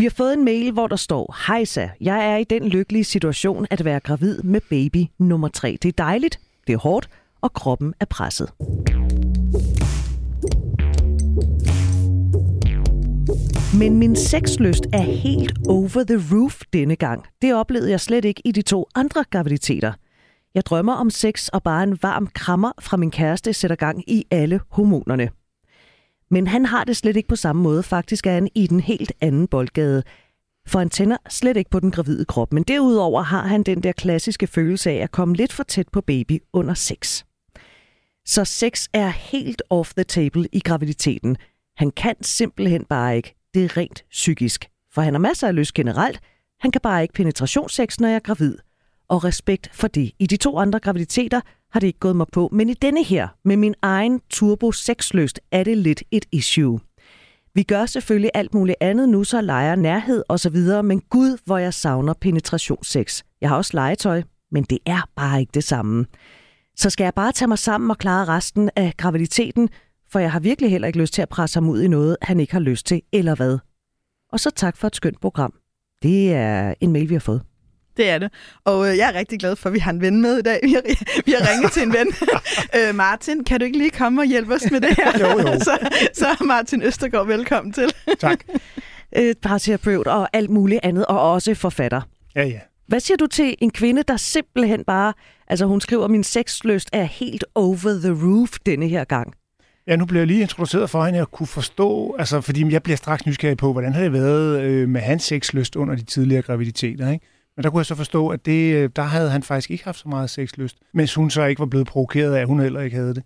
Vi har fået en mail, hvor der står, Hejsa, jeg er i den lykkelige situation at være gravid med baby nummer 3. Det er dejligt, det er hårdt, og kroppen er presset. Men min sexlyst er helt over the roof denne gang. Det oplevede jeg slet ikke i de to andre graviditeter. Jeg drømmer om sex, og bare en varm krammer fra min kæreste sætter gang i alle hormonerne. Men han har det slet ikke på samme måde. Faktisk er han i den helt anden boldgade. For han tænder slet ikke på den gravide krop. Men derudover har han den der klassiske følelse af at komme lidt for tæt på baby under sex. Så sex er helt off the table i graviditeten. Han kan simpelthen bare ikke. Det er rent psykisk. For han har masser af lyst generelt. Han kan bare ikke penetrationssex, når jeg er gravid. Og respekt for det. I de to andre graviditeter har det ikke gået mig på. Men i denne her, med min egen turbo sexløst, er det lidt et issue. Vi gør selvfølgelig alt muligt andet nu, så leger nærhed osv., men gud, hvor jeg savner penetrationssex. Jeg har også legetøj, men det er bare ikke det samme. Så skal jeg bare tage mig sammen og klare resten af graviditeten, for jeg har virkelig heller ikke lyst til at presse ham ud i noget, han ikke har lyst til, eller hvad. Og så tak for et skønt program. Det er en mail, vi har fået. Det er det. Og øh, jeg er rigtig glad for, at vi har en ven med i dag. Vi har, vi har ringet til en ven. øh, Martin, kan du ikke lige komme og hjælpe os med det her? jo, jo. så, så Martin Østergaard, velkommen til. tak. Øh, parterapeut og alt muligt andet, og også forfatter. Ja, ja. Hvad siger du til en kvinde, der simpelthen bare... Altså, hun skriver, min sexlyst er helt over the roof denne her gang. Ja, nu bliver jeg lige introduceret for hende, at kunne forstå, altså, fordi jeg bliver straks nysgerrig på, hvordan har det været øh, med hans sexlyst under de tidligere graviditeter, ikke? Men der kunne jeg så forstå, at det, øh, der havde han faktisk ikke haft så meget sexlyst, mens hun så ikke var blevet provokeret af, at hun heller ikke havde det.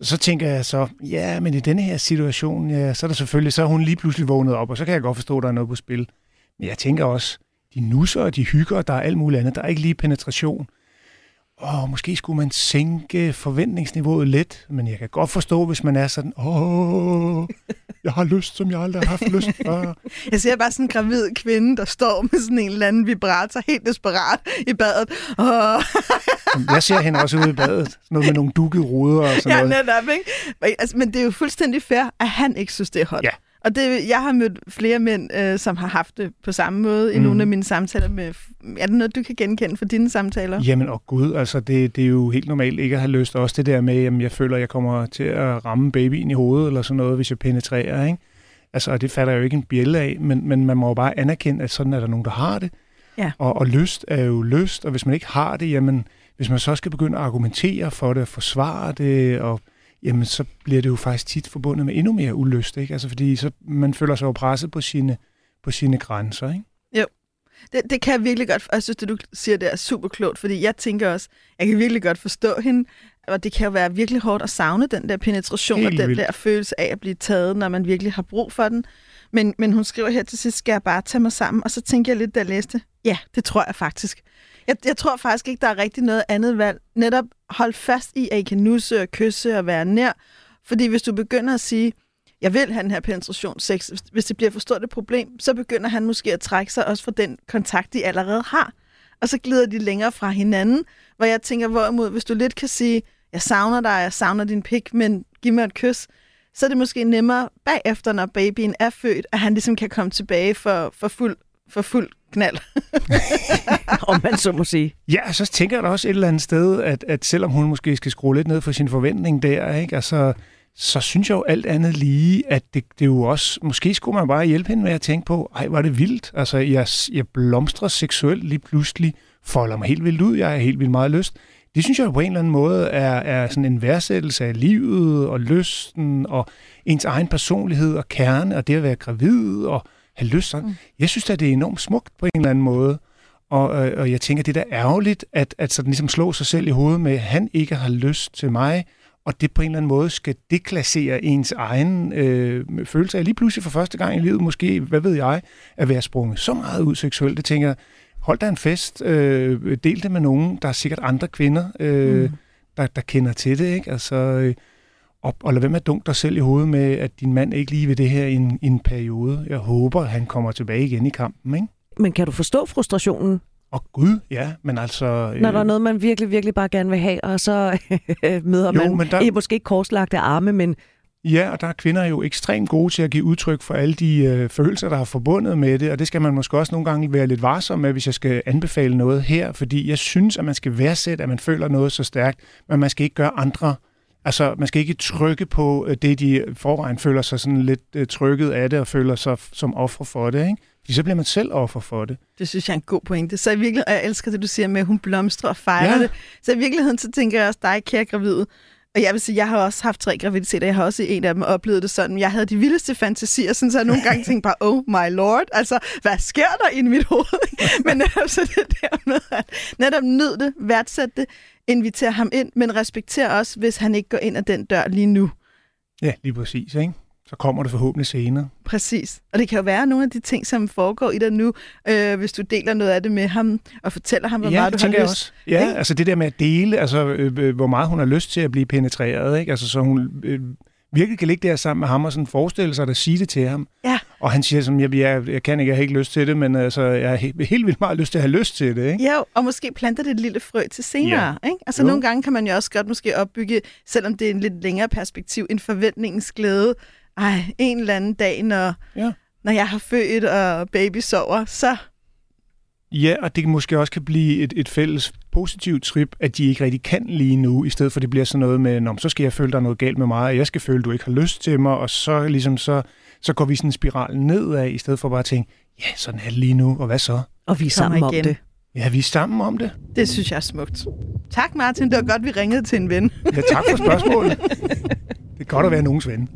Så tænker jeg så, ja, men i denne her situation, ja, så er der selvfølgelig, så er hun lige pludselig vågnet op, og så kan jeg godt forstå, at der er noget på spil. Men jeg tænker også, de nusser og de hygger, og der er alt muligt andet. Der er ikke lige penetration. Og måske skulle man sænke forventningsniveauet lidt, men jeg kan godt forstå, hvis man er sådan, åh, jeg har lyst, som jeg aldrig har haft lyst før. Jeg ser bare sådan en gravid kvinde, der står med sådan en eller anden vibrator, helt desperat i badet. Oh. Jeg ser hende også ude i badet, sådan noget med nogle dukkede ruder og sådan ja, noget. netop, ikke? Altså, men det er jo fuldstændig fair, at han ikke synes, det er hot. Ja. Og det, jeg har mødt flere mænd, øh, som har haft det på samme måde i mm. nogle af mine samtaler med... Er det noget, du kan genkende for dine samtaler? Jamen, og gud, altså det, det er jo helt normalt ikke at have lyst. Også det der med, at jeg føler, at jeg kommer til at ramme babyen i hovedet, eller sådan noget, hvis jeg penetrerer, ikke? Altså, det fatter jeg jo ikke en bjælle af, men, men man må jo bare anerkende, at sådan er der nogen, der har det. Ja. Og, og lyst er jo lyst, og hvis man ikke har det, jamen, hvis man så skal begynde at argumentere for det, forsvare det, og jamen så bliver det jo faktisk tit forbundet med endnu mere ulyst, ikke? Altså fordi så man føler sig jo presset på sine, på sine grænser, ikke? Jo. Det, det kan jeg virkelig godt, og jeg synes, det du siger, det er super klogt, fordi jeg tænker også, jeg kan virkelig godt forstå hende, og det kan jo være virkelig hårdt at savne den der penetration Helt og den vildt. der følelse af at blive taget, når man virkelig har brug for den. Men, men hun skriver her til sidst, skal jeg bare tage mig sammen? Og så tænker jeg lidt, da jeg læste, ja, det tror jeg faktisk. Jeg, jeg tror faktisk ikke, der er rigtig noget andet valg. Netop hold fast i, at I kan nusse og kysse og være nær. Fordi hvis du begynder at sige, jeg vil have den her penetrationssex, hvis det bliver for stort et problem, så begynder han måske at trække sig også fra den kontakt, de allerede har. Og så glider de længere fra hinanden, hvor jeg tænker, hvorimod, hvis du lidt kan sige, jeg savner dig, jeg savner din pik, men giv mig et kys, så er det måske nemmere bagefter, når babyen er født, at han ligesom kan komme tilbage for, for, fuld, for fuld knald. om man så må sige. Ja, så tænker jeg da også et eller andet sted, at, at selvom hun måske skal skrue lidt ned for sin forventning der, ikke? Altså, så synes jeg jo alt andet lige, at det, det er jo også, måske skulle man bare hjælpe hende med at tænke på, ej, var det vildt. Altså, jeg, jeg blomstrer seksuelt lige pludselig, folder mig helt vildt ud, jeg har helt vildt meget lyst. Det synes jeg jo på en eller anden måde er, er sådan en værdsættelse af livet og lysten og ens egen personlighed og kerne og det at være gravid og have lyst. Mm. Jeg synes at det er enormt smukt på en eller anden måde. Og, øh, og jeg tænker, det er da ærgerligt, at, at sådan ligesom slå sig selv i hovedet med, at han ikke har lyst til mig, og det på en eller anden måde skal deklassere ens egen øh, følelse af lige pludselig for første gang i livet, måske, hvad ved jeg, at være sprunget så meget ud seksuelt. Det tænker jeg, hold da en fest, øh, del det med nogen, der er sikkert andre kvinder, øh, mm. der, der kender til det, ikke? Altså, øh, og, og lad være med at dunke dig selv i hovedet med, at din mand ikke lige vil det her i en, i en periode. Jeg håber, han kommer tilbage igen i kampen, ikke? Men kan du forstå frustrationen, Og gud, ja, men altså... Øh, når der er noget, man virkelig, virkelig bare gerne vil have, og så møder Jo, man men der- eh, måske ikke korslagte arme, men Ja, og der er kvinder jo ekstremt gode til at give udtryk for alle de øh, følelser, der er forbundet med det, og det skal man måske også nogle gange være lidt varsom med, hvis jeg skal anbefale noget her, fordi jeg synes, at man skal værdsætte, at man føler noget så stærkt, men man skal ikke gøre andre Altså, man skal ikke trykke på øh, det, de forvejen føler sig sådan lidt øh, trykket af det, og føler sig som offer for det, ikke? Fordi så bliver man selv offer for det. Det synes jeg er en god pointe. Så i virkeligheden, jeg elsker det, du siger med, at hun blomstrer og fejrer Ja. det. Så i virkeligheden, så tænker jeg også dig, kære gravide. Og jeg vil sige, jeg har også haft tre graviditeter. Jeg har også i en af dem oplevet det sådan. Jeg havde de vildeste fantasier, sådan så jeg nogle gange tænkte bare, oh my lord, altså, hvad sker der i mit hoved? men netop så det der med, at netop nyd det, værdsæt det, invitere ham ind, men respekter også, hvis han ikke går ind ad den dør lige nu. Ja, lige præcis, ikke? Så kommer det forhåbentlig senere. Præcis. Og det kan jo være nogle af de ting, som foregår i dig nu, øh, hvis du deler noget af det med ham, og fortæller ham, hvor ja, meget du har lyst. også. Ja, Ikke? altså det der med at dele, altså øh, øh, hvor meget hun har lyst til at blive penetreret, ikke? Altså så hun øh, virkelig kan ligge der sammen med ham og sådan forestille sig at sige det til ham. Ja. Og han siger som, jeg, jeg, jeg kan ikke, jeg har ikke lyst til det, men altså, jeg har he- helt vildt meget lyst til at have lyst til det, ikke? Ja, og måske planter det et lille frø til senere. Ja. Ikke? Altså Jo. nogle gange kan man jo også godt måske opbygge, selvom det er en lidt længere perspektiv, en forventningens glæde. Ej, en eller anden dag, når, Ja. når jeg har født og baby sover, så Ja, og det måske også kan blive et, et fælles positivt trip, at de ikke rigtig kan lige nu, i stedet for det bliver sådan noget med, Nå, så skal jeg føle, der er noget galt med mig, og jeg skal føle, du ikke har lyst til mig, og så ligesom så, så går vi sådan en spiral nedad, i stedet for bare at tænke, ja, sådan er det lige nu, og hvad så? Og vi er sammen om det. Ja, vi er sammen om det. det synes jeg er smukt. Tak Martin, det var godt, vi ringede til en ven. Ja, tak for spørgsmålet. det er godt at være nogens ven.